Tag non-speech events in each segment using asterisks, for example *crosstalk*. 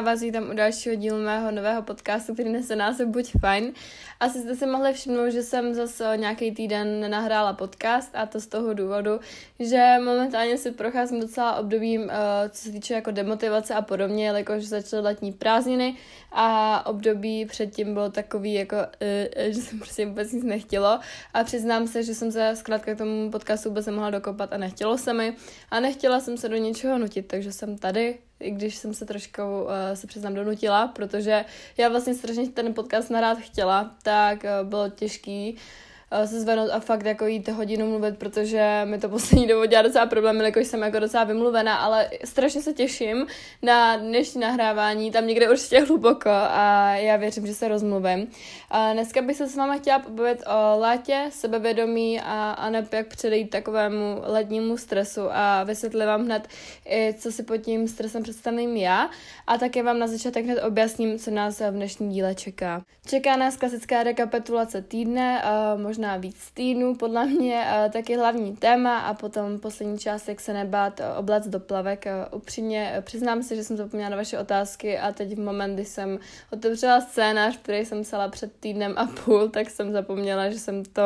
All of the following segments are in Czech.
vás tam u dalšího dílu mého nového podcastu, který nese název Buď fajn. Asi jste si mohli všimnout, že jsem zase nějaký týden nenahrála podcast a to z toho důvodu, že momentálně si procházím docela obdobím, eh, co se týče jako demotivace a podobně, jelikož začaly letní prázdniny a období předtím bylo takový jako, eh, že jsem prostě vůbec nic nechtělo a přiznám se, že jsem se zkrátka k tomu podcastu vůbec nemohla dokopat a nechtělo se mi a nechtěla jsem se do něčeho nutit, takže jsem tady i když jsem se trošku, uh, se přiznám, donutila, protože já vlastně strašně ten podcast narád chtěla, tak uh, bylo těžký. Eh, se zvednout a fakt jako jít hodinu mluvit, protože mi to poslední dobou dělá docela problém, jakož jsem jako docela vymluvená, ale strašně se těším na dnešní nahrávání, tam někde určitě hluboko a já věřím, že se rozmluvím. A dneska bych se s váma chtěla pobavit o létě, sebevědomí a, a ne jak předejít takovému letnímu stresu a vysvětlit vám hned, i co si pod tím stresem představím já a také vám na začátek hned objasním, co nás v dnešním díle čeká. Čeká nás klasická rekapitulace týdne, možná možná víc týdnů, podle mě taky hlavní téma a potom poslední část, jak se nebát oblec do plavek. Upřímně přiznám se, že jsem zapomněla na vaše otázky a teď v moment, kdy jsem otevřela scénář, který jsem psala před týdnem a půl, tak jsem zapomněla, že jsem to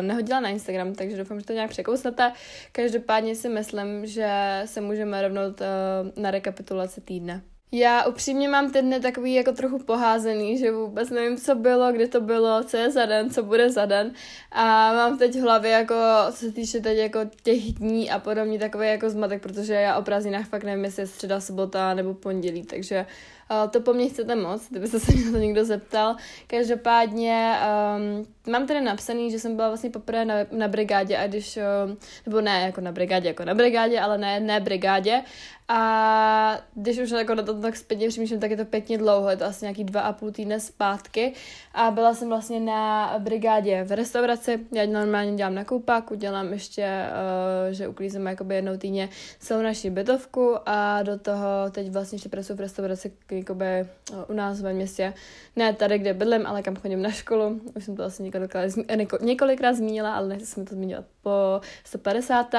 nehodila na Instagram, takže doufám, že to nějak překouslete. Každopádně si myslím, že se můžeme rovnout na rekapitulaci týdne. Já upřímně mám ten dny takový jako trochu poházený, že vůbec nevím, co bylo, kdy to bylo, co je za den, co bude za den. A mám teď v hlavě jako, co se týče teď jako těch dní a podobně, takový jako zmatek, protože já o prázdninách fakt nevím, jestli je středa, sobota nebo pondělí, takže uh, to po mně chcete moc, kdybyste se *laughs* na to někdo zeptal. Každopádně um, mám tady napsaný, že jsem byla vlastně poprvé na, na brigádě a když, uh, nebo ne jako na brigádě, jako na brigádě, ale ne, ne brigádě a když už jako na to tak zpětně přemýšlím, tak je to pěkně dlouho, je to asi nějaký dva a půl týdne zpátky. A byla jsem vlastně na brigádě v restauraci, já normálně dělám na koupáku, dělám ještě, uh, že uklízím jakoby jednou týdně celou naši bytovku a do toho teď vlastně ještě pracuji v restauraci jakoby uh, u nás ve městě. Ne tady, kde bydlím, ale kam chodím na školu. Už jsem to asi několikrát, několikrát zmínila, ale nechci se mi to zmínit po 150.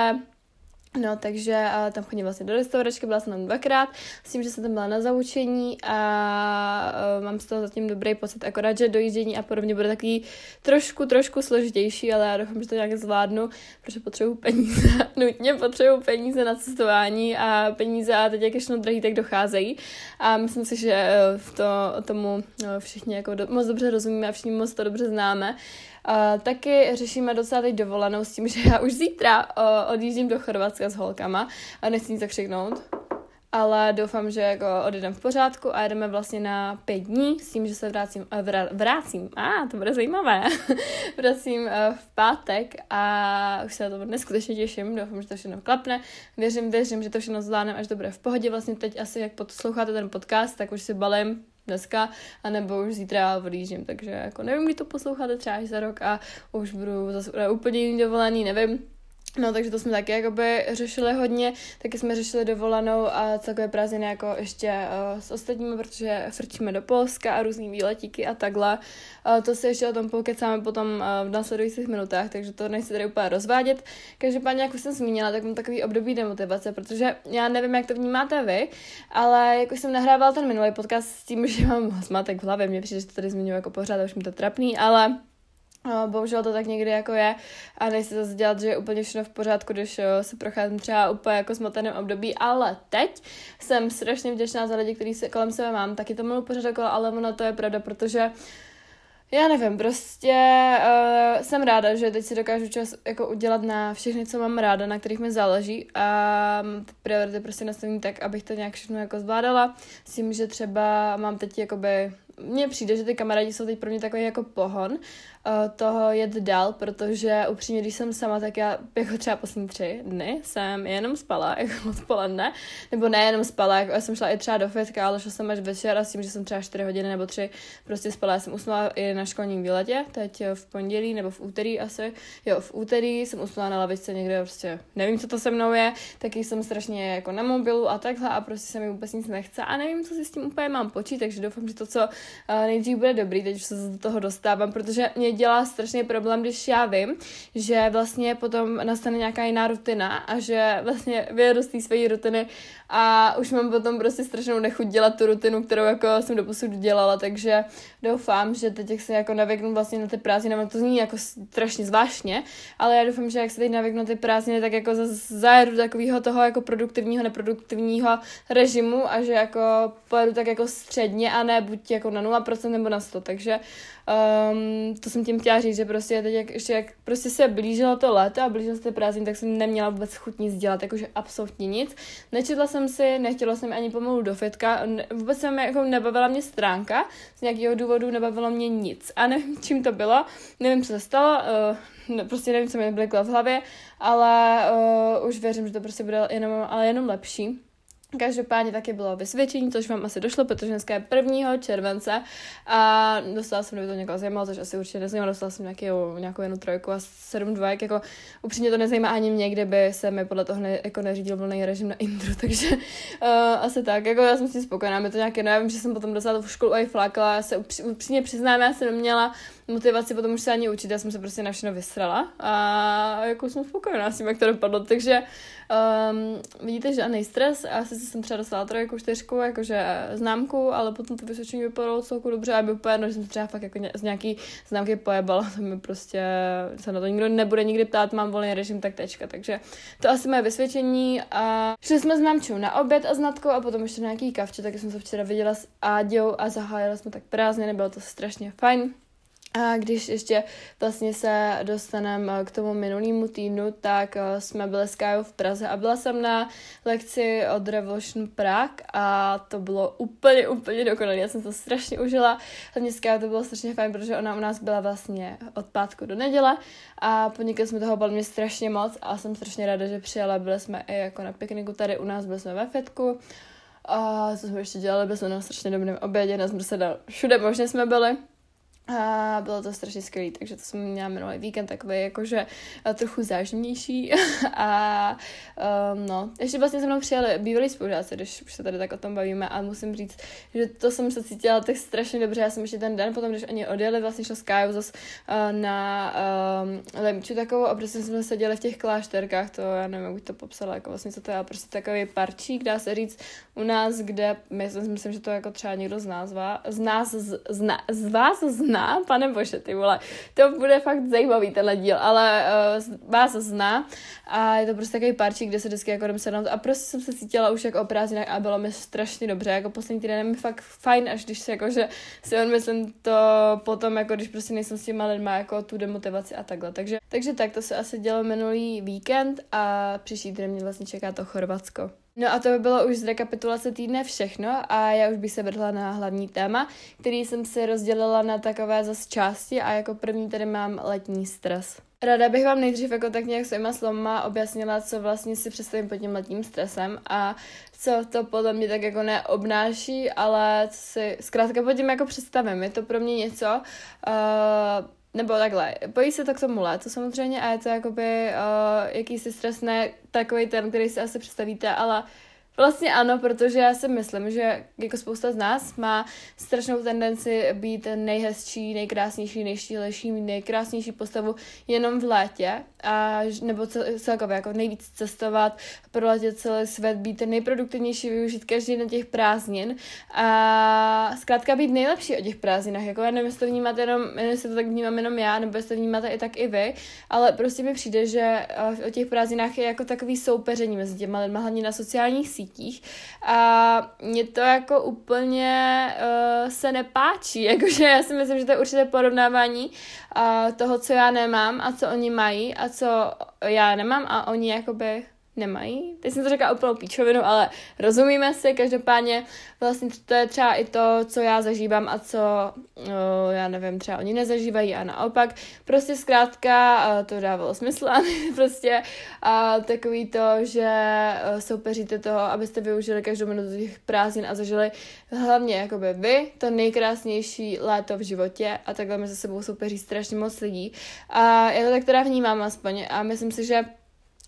No, takže uh, tam chodím vlastně do restauračky, byla jsem tam dvakrát, s tím, že jsem tam byla na zaučení a uh, mám z toho zatím dobrý pocit, akorát, že dojíždění a podobně bude takový trošku, trošku složitější, ale já doufám, že to nějak zvládnu, protože potřebuju peníze, *laughs* nutně potřebuju peníze na cestování a peníze a teď jak je drahý, tak docházejí a myslím si, že uh, v to, tomu uh, všichni jako do, moc dobře rozumíme a všichni moc to dobře známe. Uh, taky řešíme docela teď dovolenou s tím, že já už zítra uh, odjíždím do Chorvatska s holkama a nechci nic zakřiknout. Ale doufám, že jako odjedeme v pořádku a jedeme vlastně na pět dní s tím, že se vrátím, uh, vrá, vrátím, a ah, to bude zajímavé, *laughs* vracím uh, v pátek a už se na to neskutečně těším, doufám, že to všechno klapne, věřím, věřím, že to všechno zvládneme, až to bude v pohodě, vlastně teď asi jak posloucháte ten podcast, tak už si balím dneska, anebo už zítra odjíždím, takže jako nevím, kdy to posloucháte třeba až za rok a už budu zase úplně jiný dovolený, nevím, No, takže to jsme taky jakoby řešili hodně, taky jsme řešili dovolenou a celkové prázdniny jako ještě uh, s ostatními, protože frčíme do Polska a různý výletíky a takhle. Uh, to si ještě o tom pokecáme potom uh, v následujících minutách, takže to nechci tady úplně rozvádět. Každopádně, jak už jsem zmínila, tak mám takový období demotivace, protože já nevím, jak to vnímáte vy, ale jako jsem nahrával ten minulý podcast s tím, *laughs* že mám zmatek v hlavě, mě přijde, že to tady zmiňuji jako pořád, už mi to trapný, ale bohužel to tak někdy jako je. A nechci zase dělat, že je úplně všechno v pořádku, když se procházím třeba úplně jako smotaném období, ale teď jsem strašně vděčná za lidi, kteří se kolem sebe mám, taky to mluví pořád okolo, ale ono to je pravda, protože já nevím, prostě uh, jsem ráda, že teď si dokážu čas jako udělat na všechny, co mám ráda, na kterých mi záleží. A priority prostě nastavím tak, abych to nějak všechno jako zvládala. S tím, že třeba mám teď jakoby mně přijde, že ty kamarádi jsou teď pro mě takový jako pohon toho jet dál, protože upřímně, když jsem sama, tak já jako třeba poslední tři dny jsem jenom spala, *laughs* jako odpoledne, nebo ne jenom spala, jako já jsem šla i třeba do fitka, ale šla jsem až večer a s tím, že jsem třeba čtyři hodiny nebo tři prostě spala. Já jsem usnula i na školním výletě, teď v pondělí nebo v úterý asi, jo, v úterý jsem usnula na lavičce někde, prostě nevím, co to se mnou je, taky jsem strašně jako na mobilu a takhle a prostě se mi vůbec nic nechce a nevím, co si s tím úplně mám počít, takže doufám, že to, co nejdřív bude dobrý, teď už se do toho dostávám, protože mě dělá strašný problém, když já vím, že vlastně potom nastane nějaká jiná rutina a že vlastně vyjedu z té své rutiny a už mám potom prostě strašnou nechuť dělat tu rutinu, kterou jako jsem doposud dělala, takže doufám, že teď se jako navyknu vlastně na ty prázdniny, to zní jako strašně zvláštně, ale já doufám, že jak se teď navyknu na ty prázdniny, tak jako zajedu takového toho jako produktivního, neproduktivního režimu a že jako pojedu tak jako středně a ne buď jako na 0% nebo na 100, takže Um, to jsem tím chtěla říct, že prostě teď, jak, ještě jak prostě se blížilo to léto a blížilo se ty prázdniny, tak jsem neměla vůbec chuť nic dělat, jakože absolutně nic. Nečetla jsem si, nechtěla jsem ani pomalu do fitka, vůbec jsem jako nebavila mě stránka, z nějakého důvodu nebavilo mě nic. A nevím, *laughs* čím to bylo, nevím, co se stalo, uh, ne, prostě nevím, co mi bliklo v hlavě, ale uh, už věřím, že to prostě bude jenom, ale jenom lepší. Každopádně taky bylo vysvědčení, což vám asi došlo, protože dneska je 1. července a dostala jsem, kdyby to někoho zajímalo, což asi určitě nezajímalo, dostala jsem nějakou, nějakou jednu trojku a sedm dvojek, jako upřímně to nezajímá ani mě, kde by se mi podle toho ne, jako neřídil volný režim na intro, *laughs* takže uh, asi tak, jako já jsem s tím spokojená, mi to nějaké, no já vím, že jsem potom dostala tu školu a i flákala, já se upřímně přiznám, já jsem neměla motivaci potom už se ani učit, já jsem se prostě na všechno vysrala a jako jsem spokojená s tím, jak to dopadlo, takže um, vidíte, že a stres a sice jsem třeba dostala trojku, čtyřku, jakože známku, ale potom to vysvědčení vypadalo celku dobře a by úplně že jsem třeba fakt jako z nějaký známky pojebala, *laughs* to mi prostě se na to nikdo nebude nikdy ptát, mám volný režim, tak tečka, takže to asi moje vysvědčení a šli jsme s mámčou na oběd a s Natkou a potom ještě na nějaký kavče, taky jsem se včera viděla s Áďou a zahájila jsme tak prázdně, bylo to strašně fajn. A když ještě vlastně se dostaneme k tomu minulému týdnu, tak eh, jsme byli s Kajou v Praze a byla jsem na lekci od Revolution Prague a to bylo úplně, úplně dokonalé. Já jsem to strašně užila. Hlavně s Kajou to bylo strašně fajn, protože ona u nás byla vlastně od pátku do neděle a podnikli jsme toho mě strašně moc a jsem strašně ráda, že přijela. Byli jsme i jako na pikniku tady u nás, byli jsme ve Fetku. A co jsme ještě dělali, byli jsme na strašně dobrém obědě, na jsme se dal, všude možně jsme byli. A bylo to strašně skvělé, takže to jsem měla minulý víkend takový jakože eh, trochu zážnější. *laughs* A um, no, ještě vlastně se mnou přijali bývalí spolužáci, když už se tady tak o tom bavíme a musím říct, že to jsem se cítila tak strašně dobře, já jsem ještě ten den potom, když oni odjeli, vlastně šla s Kájou zase uh, na um, Lemču takovou a prostě jsme seděli v těch klášterkách, to já nevím, jak bych to popsala, jako vlastně co to je, prostě takový parčík, dá se říct, u nás, kde my myslím, že to jako třeba někdo z nás, z nás, z, zna, z vás zná, zná, pane bože, ty vole, to bude fakt zajímavý tenhle díl, ale uh, vás zná a je to prostě takový parčík, kde se vždycky jako jdem sednout. A prostě jsem se cítila už jako o prázdninách a bylo mi strašně dobře, jako poslední týden mi fakt fajn, až když se jako, že si on myslím to potom, jako když prostě nejsem s těma lidma, jako tu demotivaci a takhle, takže, takže tak, to se asi dělo minulý víkend a příští týden mě vlastně čeká to Chorvatsko. No a to by bylo už z rekapitulace týdne všechno a já už bych se vrhla na hlavní téma, který jsem si rozdělila na takové zas části a jako první tady mám letní stres. Ráda bych vám nejdřív jako tak nějak svýma slovama objasnila, co vlastně si představím pod tím letním stresem a co to podle mě tak jako neobnáší, ale co si zkrátka pod tím jako představím. Je to pro mě něco, uh, nebo takhle, pojí se to k tomu létu samozřejmě a je to jakoby uh, jakýsi stres, ne takový ten, který si asi představíte, ale Vlastně ano, protože já si myslím, že jako spousta z nás má strašnou tendenci být nejhezčí, nejkrásnější, nejštílejší, nejkrásnější postavu jenom v létě, a, nebo celkově jako nejvíc cestovat, proletět celý svět, být nejproduktivnější, využít každý den těch prázdnin a zkrátka být nejlepší o těch prázdninách. Jako já nevím, jestli to vnímáte jenom, jestli to tak vnímám jenom já, nebo jestli to vnímáte i tak i vy, ale prostě mi přijde, že o těch prázdninách je jako takový soupeření mezi těma lidma, hlavně na sociálních sítích sítích a mě to jako úplně uh, se nepáčí, *laughs* jakože já si myslím, že to je určité porovnávání uh, toho, co já nemám a co oni mají a co já nemám a oni jakoby nemají. Teď jsem to řekla úplnou píčovinu, ale rozumíme si, každopádně vlastně to je třeba i to, co já zažívám a co, no, já nevím, třeba oni nezažívají a naopak. Prostě zkrátka to dávalo smysl *laughs* a prostě a takový to, že e, soupeříte toho, abyste využili každou minutu těch prázdnin a zažili hlavně jakoby vy to nejkrásnější léto v životě a takhle mi se sebou soupeří strašně moc lidí. A já to tak teda vnímám aspoň a myslím si, že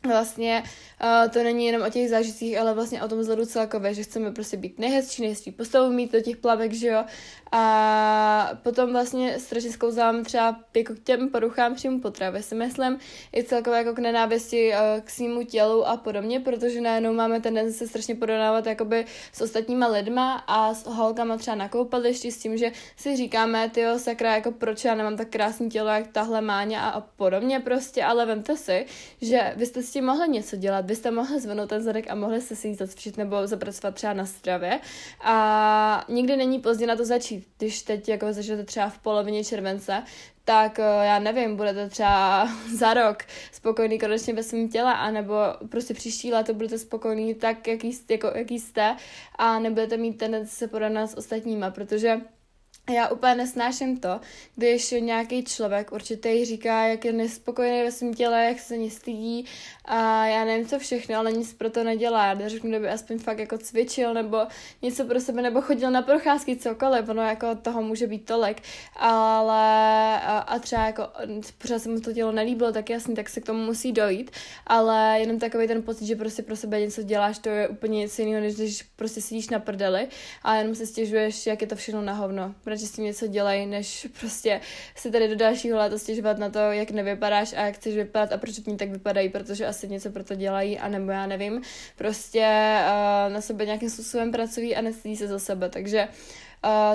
vlastně uh, to není jenom o těch zážitcích, ale vlastně o tom vzhledu celkově, že chceme prostě být nejhezčí, nejhezčí postavu mít do těch plavek, že jo. A potom vlastně strašně zkouzám třeba jako k těm poruchám příjmu potravy, si myslím, i celkově jako k nenávisti uh, k svýmu tělu a podobně, protože najednou máme tendenci se strašně porovnávat jakoby s ostatníma lidma a s holkama třeba na koupališti s tím, že si říkáme, ty sakra, jako proč já nemám tak krásný tělo, jak tahle máňa a, a podobně prostě, ale vemte si, že vy jste s tím mohli něco dělat, byste mohli zvednout ten zadek a mohli se si jít zacvičit nebo zapracovat třeba na stravě. A nikdy není pozdě na to začít, když teď jako začnete třeba v polovině července, tak eh, já nevím, budete třeba *laughs* za rok spokojný konečně ve svém těle, anebo prostě příští léto budete spokojný tak, jaký, jako, jaký jste a nebudete mít tendenci se porovnat s ostatníma, protože já úplně nesnáším to, když nějaký člověk určitě říká, jak je nespokojený ve svém těle, jak se nestydí a já nevím co všechno, ale nic pro to nedělá. Já řeknu, kdyby aspoň fakt jako cvičil nebo něco pro sebe, nebo chodil na procházky, cokoliv, ono jako toho může být tolik, ale a, a třeba jako pořád se mu to tělo nelíbilo, tak jasně, tak se k tomu musí dojít, ale jenom takový ten pocit, že prostě pro sebe něco děláš, to je úplně něco jiného, než když prostě sedíš na prdeli a jenom se stěžuješ, jak je to všechno na hovno radši s tím něco dělají, než prostě si tady do dalšího léta stěžovat na to, jak nevypadáš a jak chceš vypadat a proč ní tak vypadají, protože asi něco pro to dělají, a nebo já nevím, prostě uh, na sebe nějakým způsobem pracují a nestydí se za sebe, takže Uh,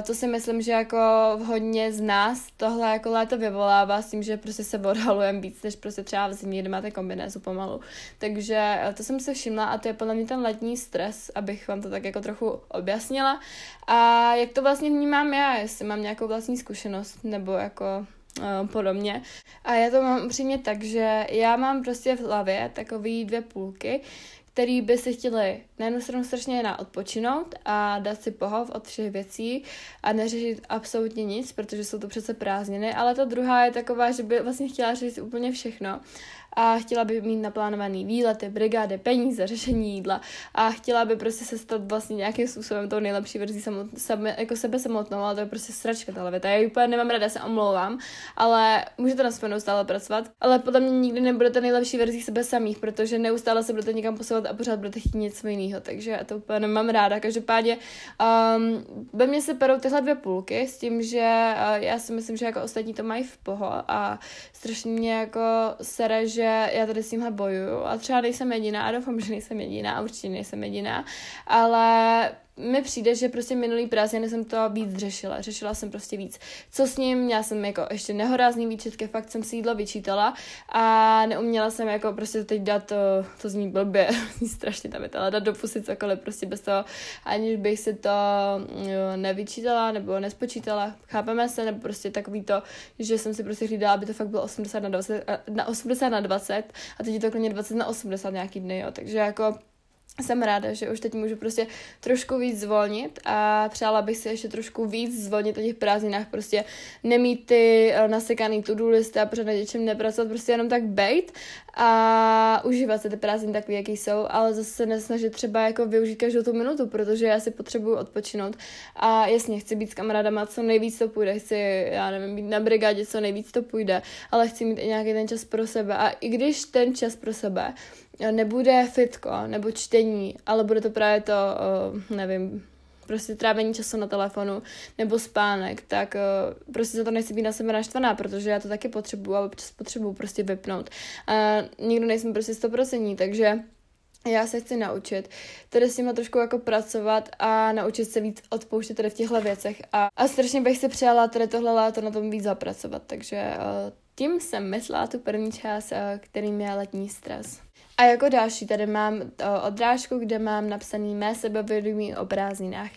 to si myslím, že jako hodně z nás tohle jako léto vyvolává s tím, že prostě se odhalujeme víc, než prostě třeba v zimě, kde máte kombinézu pomalu. Takže uh, to jsem se všimla a to je podle mě ten letní stres, abych vám to tak jako trochu objasnila. A jak to vlastně vnímám já, jestli mám nějakou vlastní zkušenost, nebo jako uh, podobně. A já to mám upřímně tak, že já mám prostě v hlavě takový dvě půlky, který by si chtěli na jednu stranu strašně na odpočinout a dát si pohov od všech věcí a neřešit absolutně nic, protože jsou to přece prázdniny, ale ta druhá je taková, že by vlastně chtěla řešit úplně všechno. A chtěla by mít naplánovaný výlety, brigády, peníze, řešení jídla. A chtěla by prostě se stát vlastně nějakým způsobem tou nejlepší verzí samot, sebe, jako sebe samotnou, ale to je prostě sračka ta věta. Já ji úplně nemám ráda, se omlouvám, ale můžete na sebe neustále pracovat, ale podle mě nikdy nebudete nejlepší verzí sebe samých, protože neustále se budete někam posouvat a pořád budete chtít něco jiného, takže já to úplně nemám ráda. Každopádně um, ve mně se perou tyhle dvě půlky s tím, že uh, já si myslím, že jako ostatní to mají v poho a strašně mě jako sere, že já tady s tímhle bojuju a třeba nejsem jediná doufám, že nejsem jediná, určitě nejsem jediná, ale mi přijde, že prostě minulý prázdniny jsem to víc řešila. Řešila jsem prostě víc. Co s ním? Měla jsem jako ještě nehorázný výčetky, fakt jsem si jídlo vyčítala a neuměla jsem jako prostě teď dát to, to zní blbě, *laughs* zní strašně tam ale dát do pusy cokoliv prostě bez toho, aniž bych si to jo, nevyčítala nebo nespočítala. Chápeme se, nebo prostě takový to, že jsem si prostě hlídala, aby to fakt bylo 80 na 20, na 80 na 20 a teď je to klidně 20 na 80 nějaký dny, jo. Takže jako jsem ráda, že už teď můžu prostě trošku víc zvolnit a přála bych si ještě trošku víc zvolnit o těch prázdninách, prostě nemít ty eh, nasekaný to-do listy a pořád na něčem nepracovat, prostě jenom tak bejt a užívat se ty prázdniny takový, jaký jsou, ale zase se nesnažit třeba jako využít každou tu minutu, protože já si potřebuju odpočinout a jasně, chci být s kamarádama, co nejvíc to půjde, chci, já nevím, být na brigádě, co nejvíc to půjde, ale chci mít i nějaký ten čas pro sebe a i když ten čas pro sebe nebude fitko nebo čtení, ale bude to právě to, nevím, prostě trávení času na telefonu nebo spánek, tak uh, prostě za to nechci být na sebe naštvaná, protože já to taky potřebuju a občas potřebuju prostě vypnout. A nikdo nejsem prostě stoprocentní, takže já se chci naučit tady s tím trošku jako pracovat a naučit se víc odpouštět tady v těchto věcech a, a strašně bych si přála tady tohle léto na tom víc zapracovat, takže tím jsem myslela tu první část, kterým je letní stres. A jako další tady mám odrážku, kde mám napsaný mé sebevědomí o prázdninách.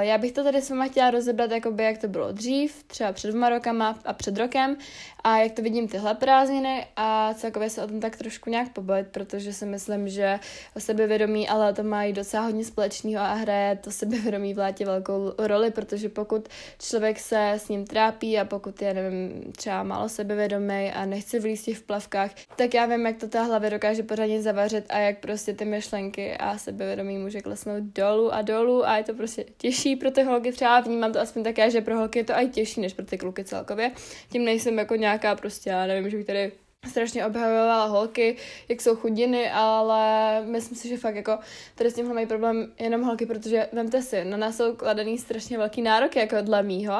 Já bych to tady s váma chtěla rozebrat, jakoby, jak to bylo dřív, třeba před dvěma rokama a před rokem a jak to vidím tyhle prázdniny a celkově se o tom tak trošku nějak pobavit, protože si myslím, že o sebevědomí, ale to mají docela hodně společného a hraje to sebevědomí v létě velkou roli, protože pokud člověk se s ním trápí a pokud je, nevím, třeba málo sebevědomý a nechce vlíst v plavkách, tak já vím, jak to ta hlavě dokáže pořádně zavařit a jak prostě ty myšlenky a sebevědomí může klesnout dolů a dolů a je to prostě těžší pro ty holky, třeba vnímám to aspoň také, že pro holky je to i těžší než pro ty kluky celkově. Tím nejsem jako nějaká prostě, já nevím, že bych tady strašně obhajovala holky, jak jsou chudiny, ale myslím si, že fakt jako tady s tímhle mají problém jenom holky, protože vemte si, na nás jsou kladený strašně velký nároky, jako dle mýho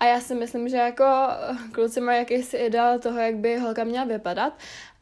a já si myslím, že jako kluci mají jakýsi ideál toho, jak by holka měla vypadat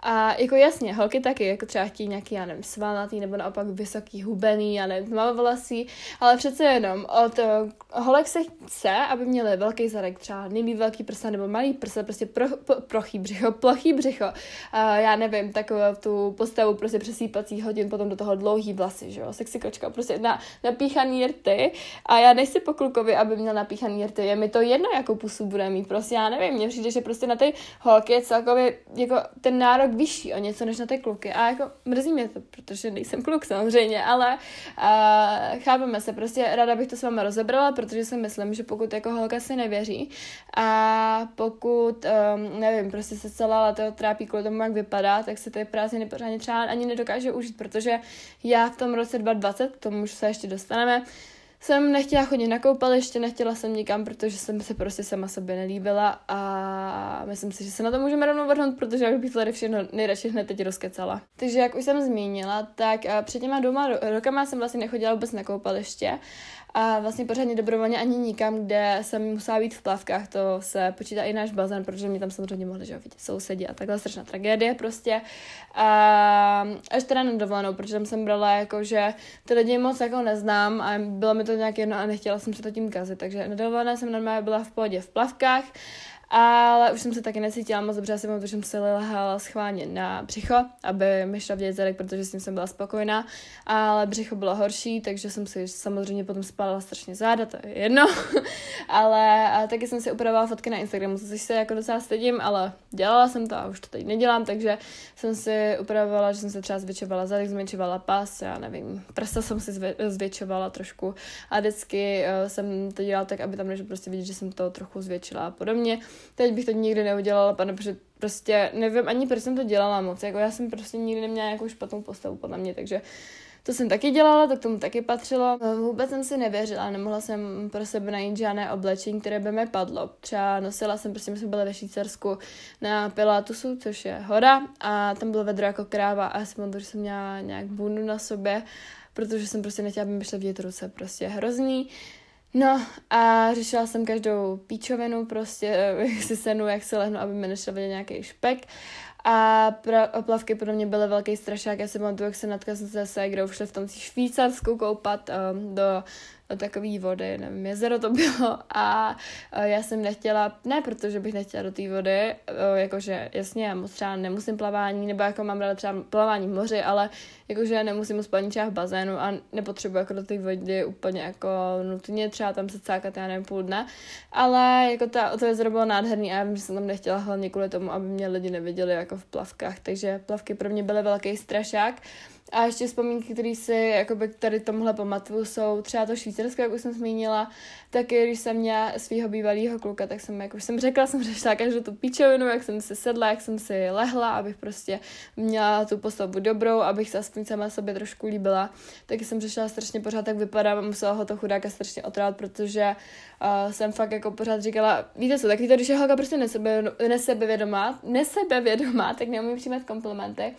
a jako jasně, holky taky, jako třeba chtějí nějaký, já nevím, svalnatý nebo naopak vysoký, hubený, já nevím, tmavovlasý, ale přece jenom od uh, holek se chce, aby měly velký zadek, třeba nejmí velký prsa nebo malý prsa, prostě pro, pro, prochý břicho, plochý břicho, *laughs* uh, já nevím, takovou tu postavu prostě přesýpací hodin, potom do toho dlouhý vlasy, že jo, sexy kočka, prostě na, napíchaný rty. A já nejsi po klukovi, aby měl napíchaný rty, je mi to jedno, jakou pusu bude mít, prostě já nevím, mně přijde, že prostě na ty holky je celkově jako ten nárok vyšší o něco než na ty kluky. A jako mrzí mě to, protože nejsem kluk samozřejmě, ale uh, chápeme se, prostě ráda bych to s váma rozebrala, protože si myslím, že pokud jako holka si nevěří a pokud, um, nevím, prostě se celá léto trápí kvůli tomu, jak vypadá, tak se ty prázdniny pořádně třeba ani nedokáže užít, protože já v tom roce 2020, k tomu už se ještě dostaneme, jsem nechtěla chodit na koupaliště, nechtěla jsem nikam, protože jsem se prostě sama sobě nelíbila a myslím si, že se na to můžeme rovnou vrhnout, protože já bych tady všechno nejradši hned teď rozkecala. Takže jak už jsem zmínila, tak eh, před těma dvěma rokama jsem vlastně nechodila vůbec na koupaliště a vlastně pořádně dobrovolně ani nikam, kde jsem musela být v plavkách, to se počítá i náš bazén, protože mě tam samozřejmě mohli že vidět sousedi a takhle strašná tragédie prostě. A až teda na dovolenou, protože tam jsem brala jako, že ty lidi moc jako neznám a bylo mi to nějak jedno a nechtěla jsem se to tím kazit, takže na dovolené jsem normálně byla v pohodě v plavkách ale už jsem se taky necítila moc dobře, asi protože jsem se lehala schválně na břicho, aby mi šla vidět zadek, protože s tím jsem byla spokojená, ale břicho bylo horší, takže jsem si samozřejmě potom spala strašně záda, to je jedno, *laughs* ale taky jsem si upravovala fotky na Instagramu, což se jako docela stydím, ale dělala jsem to a už to teď nedělám, takže jsem si upravovala, že jsem se třeba zvětšovala zadek, zmenšovala pas, já nevím, prsta jsem si zvětšovala trošku. A vždycky uh, jsem to dělala tak, aby tam než prostě vidět, že jsem to trochu zvětšila a podobně. Teď bych to nikdy neudělala, pane, protože prostě nevím ani proč jsem to dělala moc. Jako já jsem prostě nikdy neměla nějakou špatnou postavu podle mě, takže to jsem taky dělala, to k tomu taky patřilo. Vůbec jsem si nevěřila, nemohla jsem pro sebe najít žádné oblečení, které by mi padlo. Třeba nosila jsem, prostě my jsme byli ve Švýcarsku na Pilatesu, což je hora, a tam bylo vedro jako kráva a já jsem že jsem měla nějak bundu na sobě, protože jsem prostě nechtěla, aby mi šla vidět ruce, prostě hrozný. No a řešila jsem každou píčovinu, prostě *laughs* jak si senu, jak se lehnu, aby mi nešel vidět nějaký špek. A pra- oplavky pro mě byly velký strašák. Já si pamatuju, jak se natka se ségrou šli v tom Švýcarsku koupat um, do takové vody, nevím, jezero to bylo a já jsem nechtěla, ne protože bych nechtěla do té vody, jakože jasně, já moc třeba nemusím plavání, nebo jako mám ráda třeba plavání v moři, ale jakože nemusím moc třeba v bazénu a nepotřebuji jako do té vody úplně jako nutně třeba tam se cákat, já nevím, půl dne, ale jako ta, to jezero bylo nádherný a já vím, že jsem tam nechtěla hlavně kvůli tomu, aby mě lidi neviděli jako v plavkách, takže plavky pro mě byly velký strašák. A ještě vzpomínky, které si jakoby tady tomuhle pamatuju, jsou třeba to Švýcarsko, jak už jsem zmínila, taky když jsem měla svého bývalého kluka, tak jsem, jak už jsem řekla, jsem řešila každou tu píčovinu, jak jsem si sedla, jak jsem si lehla, abych prostě měla tu postavu dobrou, abych se aspoň sama sobě trošku líbila. Taky jsem řešila strašně pořád, jak vypadám a musela ho to chudáka strašně otrát, protože uh, jsem fakt jako pořád říkala, víte co, tak víte, když je holka prostě nesebe, nesebevědomá, nesebevědomá, tak neumí přijímat komplimenty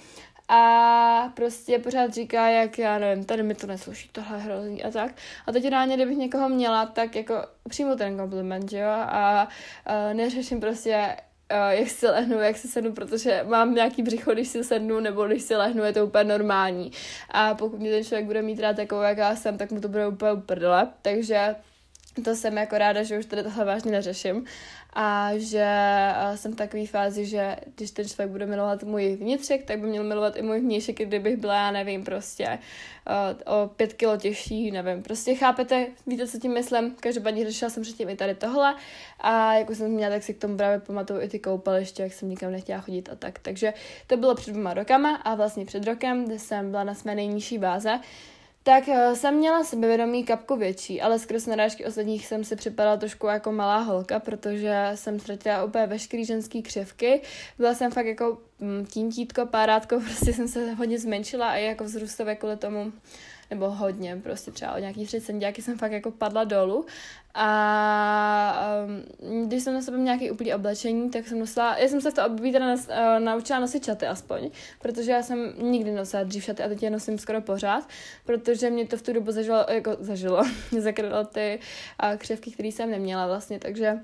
a prostě pořád říká, jak já nevím, tady mi to nesluší, tohle je hrozný a tak. A teď ráně, kdybych někoho měla, tak jako přijmu ten kompliment, jo, a uh, neřeším prostě uh, jak si lehnu, jak si sednu, protože mám nějaký břicho, když si sednu, nebo když si lehnu, je to úplně normální. A pokud mě ten člověk bude mít rád takovou, jak já jsem, tak mu to bude úplně uprdele. Takže to jsem jako ráda, že už tady tohle vážně neřeším. A že jsem v takové fázi, že když ten člověk bude milovat můj vnitřek, tak by měl milovat i můj vnějšek, kdybych byla, já nevím, prostě o pět kilo těžší, nevím, prostě chápete, víte, co tím myslím, každopádně řešila jsem předtím i tady tohle. A jako jsem měla, tak si k tomu právě pamatuju i ty koupaliště, jak jsem nikam nechtěla chodit a tak, takže to bylo před dvěma rokama a vlastně před rokem, kdy jsem byla na své nejnižší báze, tak uh, jsem měla sebevědomí kapku větší, ale skrz narážky ostatních jsem si připadala trošku jako malá holka, protože jsem ztratila úplně veškerý ženský křivky. Byla jsem fakt jako mm, tím títko, párátko, *laughs* prostě jsem se hodně zmenšila a jako vzrůstově kvůli tomu nebo hodně, prostě třeba o nějaký tři centiáky jsem fakt jako padla dolů. A um, když jsem na sebe nějaký úplný oblečení, tak jsem nosila, já jsem se v to období teda nas, uh, naučila nosit šaty aspoň, protože já jsem nikdy nosila dřív šaty a teď je nosím skoro pořád, protože mě to v tu dobu zažilo, jako zažilo, *laughs* zakrylo ty uh, křivky, které jsem neměla vlastně, takže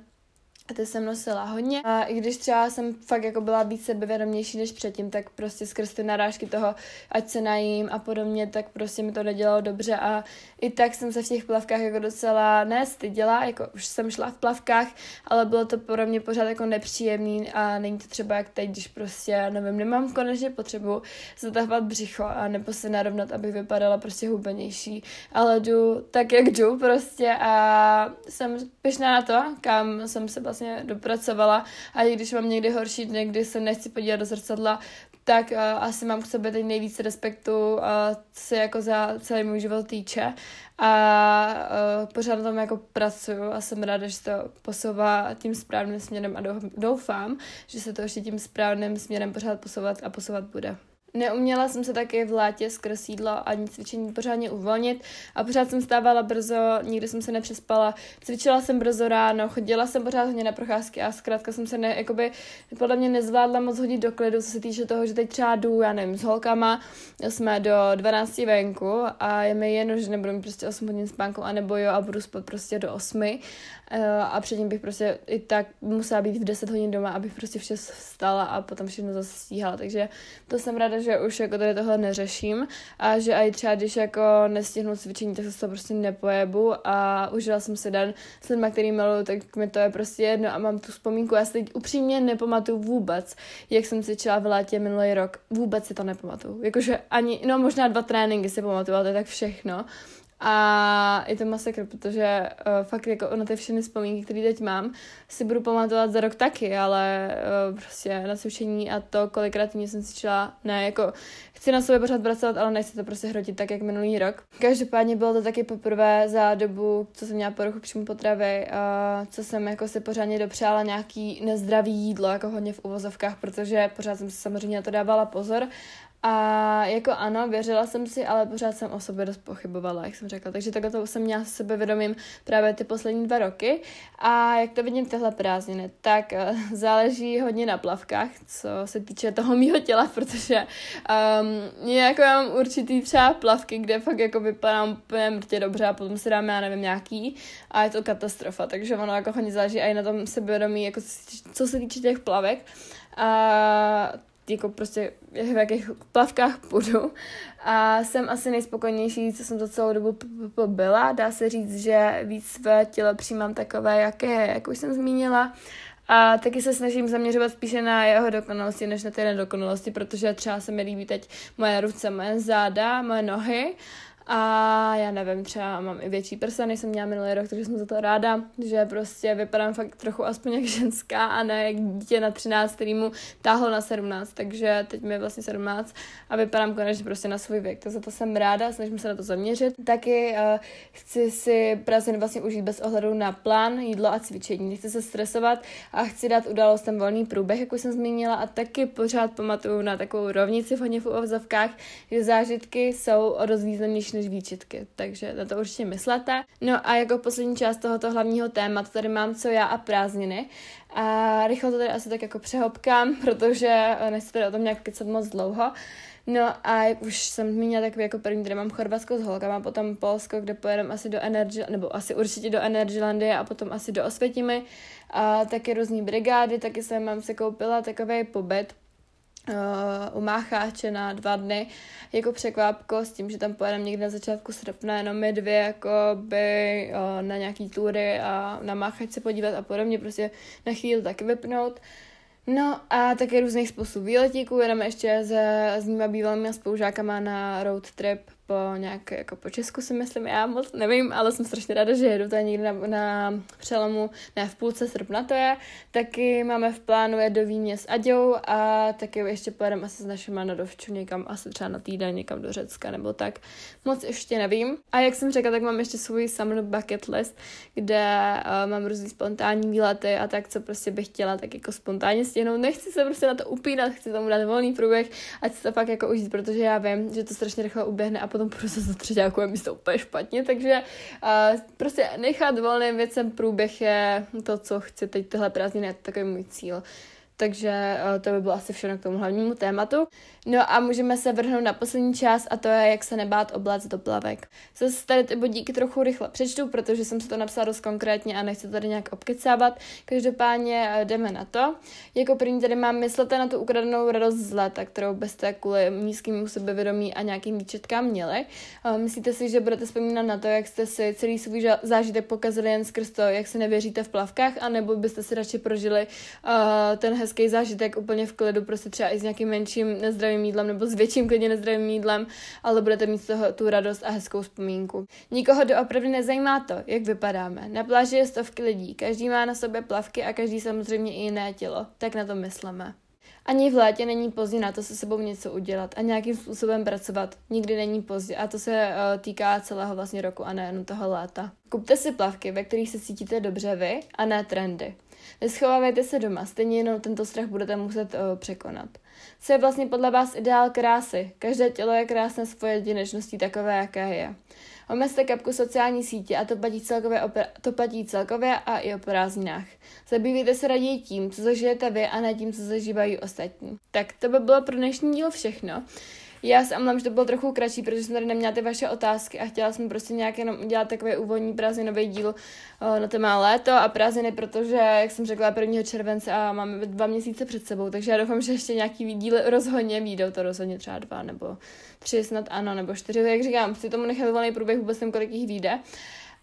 a ty jsem nosila hodně. A i když třeba jsem fakt jako byla víc sebevědomější než předtím, tak prostě skrz ty narážky toho, ať se najím a podobně, tak prostě mi to nedělalo dobře a i tak jsem se v těch plavkách jako docela nestyděla, jako už jsem šla v plavkách, ale bylo to pro mě pořád jako nepříjemný a není to třeba jak teď, když prostě, nevím, nemám konečně potřebu zatahovat břicho a nebo se narovnat, abych vypadala prostě hubenější, ale jdu tak, jak jdu prostě a jsem pyšná na to, kam jsem se vlastně vlastně dopracovala a i když mám někdy horší dny, kdy se nechci podívat do zrcadla, tak uh, asi mám k sobě teď nejvíce respektu, uh, co se jako za celý můj život týče a uh, pořád na tom jako pracuju a jsem ráda, že to posouvá tím správným směrem a doufám, že se to ještě tím správným směrem pořád posouvat a posouvat bude. Neuměla jsem se taky v létě skrz jídlo ani cvičení pořádně uvolnit a pořád jsem stávala brzo, nikdy jsem se nepřespala, cvičila jsem brzo ráno, chodila jsem pořád hodně na procházky a zkrátka jsem se ne, jakoby, podle mě nezvládla moc hodit do klidu, co se týče toho, že teď třeba jdu, já nevím, s holkama, jsme do 12 venku a je mi jedno, že nebudu mít prostě 8 hodin spánku, anebo jo a budu spát prostě do 8 Eh, a předtím bych prostě i tak musela být v 10 hodin doma, abych prostě vše vstala a potom všechno zase stíhala. Takže to jsem ráda, že už jako tady tohle neřeším a že i třeba když jako nestihnu cvičení, tak se to prostě nepojebu a užila jsem si den s lidmi, který miluju, tak mi to je prostě jedno a mám tu vzpomínku. Já si teď upřímně nepamatuju vůbec, jak jsem cvičila v létě minulý rok. Vůbec si to nepamatuju. Jakože ani, no možná dva tréninky si pamatuju, ale to je tak všechno. A je to masakr, protože uh, fakt jako na ty všechny vzpomínky, které teď mám, si budu pamatovat za rok taky, ale uh, prostě na cvičení a to, kolikrát mě jsem cvičila, ne, jako chci na sobě pořád pracovat, ale nechci to prostě hrotit tak, jak minulý rok. Každopádně bylo to taky poprvé za dobu, co jsem měla poruchu přímo potravy, uh, co jsem jako si pořádně dopřála nějaký nezdravý jídlo, jako hodně v uvozovkách, protože pořád jsem si samozřejmě na to dávala pozor a jako ano, věřila jsem si, ale pořád jsem o sobě dost pochybovala, jak jsem řekla. Takže takhle to jsem měla sebevědomím právě ty poslední dva roky. A jak to vidím tyhle prázdniny, tak uh, *laughs* záleží hodně na plavkách, co se týče toho mýho těla, protože um, jako já mám určitý třeba plavky, kde fakt jako vypadám úplně mrtě dobře a potom si dáme, já nevím, nějaký a je to katastrofa. Takže ono jako hodně záleží i na tom sebevědomí, jako co se týče těch plavek. A jako prostě v jakých plavkách půjdu. A jsem asi nejspokojnější, co jsem to celou dobu byla. Dá se říct, že víc své tělo přijímám takové, jaké jak už jsem zmínila. A taky se snažím zaměřovat spíše na jeho dokonalosti, než na ty nedokonalosti, protože třeba se mi líbí teď moje ruce, moje záda, moje nohy. A já nevím, třeba mám i větší prsa, než jsem měla minulý rok, takže jsem za to ráda, že prostě vypadám fakt trochu aspoň jak ženská a ne jak dítě na 13, který mu táhlo na 17, takže teď mi je vlastně 17 a vypadám konečně prostě na svůj věk, tak za to jsem ráda, snažím se na to zaměřit. Taky uh, chci si prázdniny vlastně užít bez ohledu na plán, jídlo a cvičení, nechci se stresovat a chci dát událostem volný průběh, jak už jsem zmínila a taky pořád pamatuju na takovou rovnici v hodně v uvozovkách, že zážitky jsou o dost než výčitky, takže na to určitě myslete. No a jako poslední část tohoto hlavního tématu tady mám co já a prázdniny. A rychle to tady asi tak jako přehopkám, *laughs* protože eh, nechci tady o tom nějak kecat moc dlouho. No a jak už jsem zmínila, tak jako první tady mám Chorvatsko s holkama, potom Polsko, kde pojedeme asi do Energy, nebo asi určitě do Energylandy a potom asi do Osvětimi. A taky různý brigády, taky jsem mám se koupila takový pobyt u Mácháče na dva dny jako překvápko s tím, že tam pojedeme někde na začátku srpna jenom my dvě jako by uh, na nějaký tury a na Máchač se podívat a podobně, prostě na chvíli taky vypnout. No a taky různých způsobů výletíků, jedeme ještě se, s mýma bývalými spolužákama na road trip po nějak, jako po Česku si myslím, já moc nevím, ale jsem strašně ráda, že jedu, je někde na, na přelomu, ne, v půlce srpna to je, taky máme v plánu jet do Víně s Aďou a taky ještě pojedeme asi s našima na dovču někam, asi třeba na týden někam do Řecka nebo tak, moc ještě nevím. A jak jsem řekla, tak mám ještě svůj summer bucket list, kde uh, mám různý spontánní výlety a tak, co prostě bych chtěla tak jako spontánně stihnout. Nechci se prostě na to upínat, chci tomu dát volný průběh, ať si to fakt jako užít, protože já vím, že to strašně rychle uběhne a potom potom půjdu zase do třetíku a mi to úplně špatně, takže uh, prostě nechat volným věcem průběh je to, co chci teď tyhle prázdniny, je takový můj cíl. Takže eh, to by bylo asi všechno k tomu hlavnímu tématu. No a můžeme se vrhnout na poslední část a to je, jak se nebát obléct do plavek. Zase tady ty bodíky trochu rychle přečtu, protože jsem si to napsala dost konkrétně a nechci tady nějak obkecávat. Každopádně eh, jdeme na to. Jako první tady mám myslete na tu ukradenou radost z léta, kterou byste kvůli nízkému sebevědomí a nějakým výčetkám měli. Eh, myslíte si, že budete vzpomínat na to, jak jste si celý svůj zážitek pokazili jen skrz to, jak se nevěříte v plavkách, anebo byste si radši prožili uh, ten hezký zážitek úplně v klidu, prostě třeba i s nějakým menším nezdravým jídlem nebo s větším klidně nezdravým jídlem, ale budete mít z toho tu radost a hezkou vzpomínku. Nikoho doopravdy nezajímá to, jak vypadáme. Na pláži je stovky lidí, každý má na sobě plavky a každý samozřejmě i jiné tělo. Tak na to myslíme. Ani v létě není pozdě na to se sebou něco udělat a nějakým způsobem pracovat. Nikdy není pozdě a to se uh, týká celého vlastně roku a nejen toho léta. Kupte si plavky, ve kterých se cítíte dobře vy a ne trendy. Neschovávejte se doma, stejně jenom tento strach budete muset uh, překonat. Co je vlastně podle vás ideál krásy? Každé tělo je krásné svoje jedinečností takové, jaké je. Omezte kapku sociální sítě a to platí, celkově to platí celkově a i o prázdninách. Zabývejte se raději tím, co zažijete vy a ne tím, co zažívají ostatní. Tak to by bylo pro dnešní díl všechno. Já se omlám, že to bylo trochu kratší, protože jsem tady neměla ty vaše otázky a chtěla jsem prostě nějak jenom udělat takový úvodní prázdninový díl uh, na téma léto a prázdniny, protože, jak jsem řekla, 1. července a máme dva měsíce před sebou, takže já doufám, že ještě nějaký díl rozhodně výjdou, to rozhodně třeba dva nebo tři snad ano, nebo čtyři, jak říkám, si tomu nechat volný průběh, vůbec nevím, kolik jich vyjde.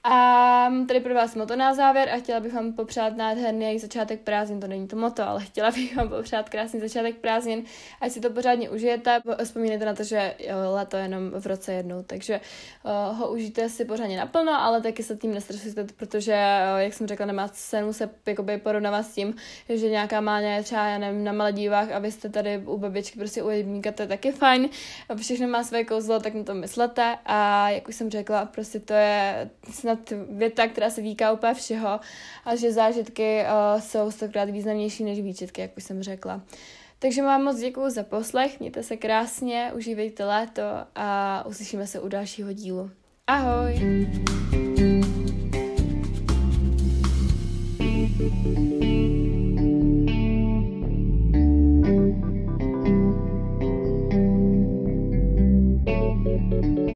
A tady pro vás moto na závěr a chtěla bych vám popřát nádherný začátek prázdnin, to není to moto, ale chtěla bych vám popřát krásný začátek prázdnin, ať si to pořádně užijete. Vzpomínejte na to, že léto je jenom v roce jednou, takže uh, ho užijte si pořádně naplno, ale taky se tím nestresujte, protože, uh, jak jsem řekla, nemá cenu se jakoby porovnávat s tím, že nějaká máňa je třeba, já nevím, na Maledívách a vy jste tady u babičky prostě u jedníka, to je taky fajn. Všechno má své kouzlo, tak na to myslete a jak už jsem řekla, prostě to je snad věta, která se týká úplně všeho a že zážitky uh, jsou stokrát významnější než výčitky, jak už jsem řekla. Takže vám moc děkuji za poslech, mějte se krásně, užívejte léto a uslyšíme se u dalšího dílu. Ahoj! thank you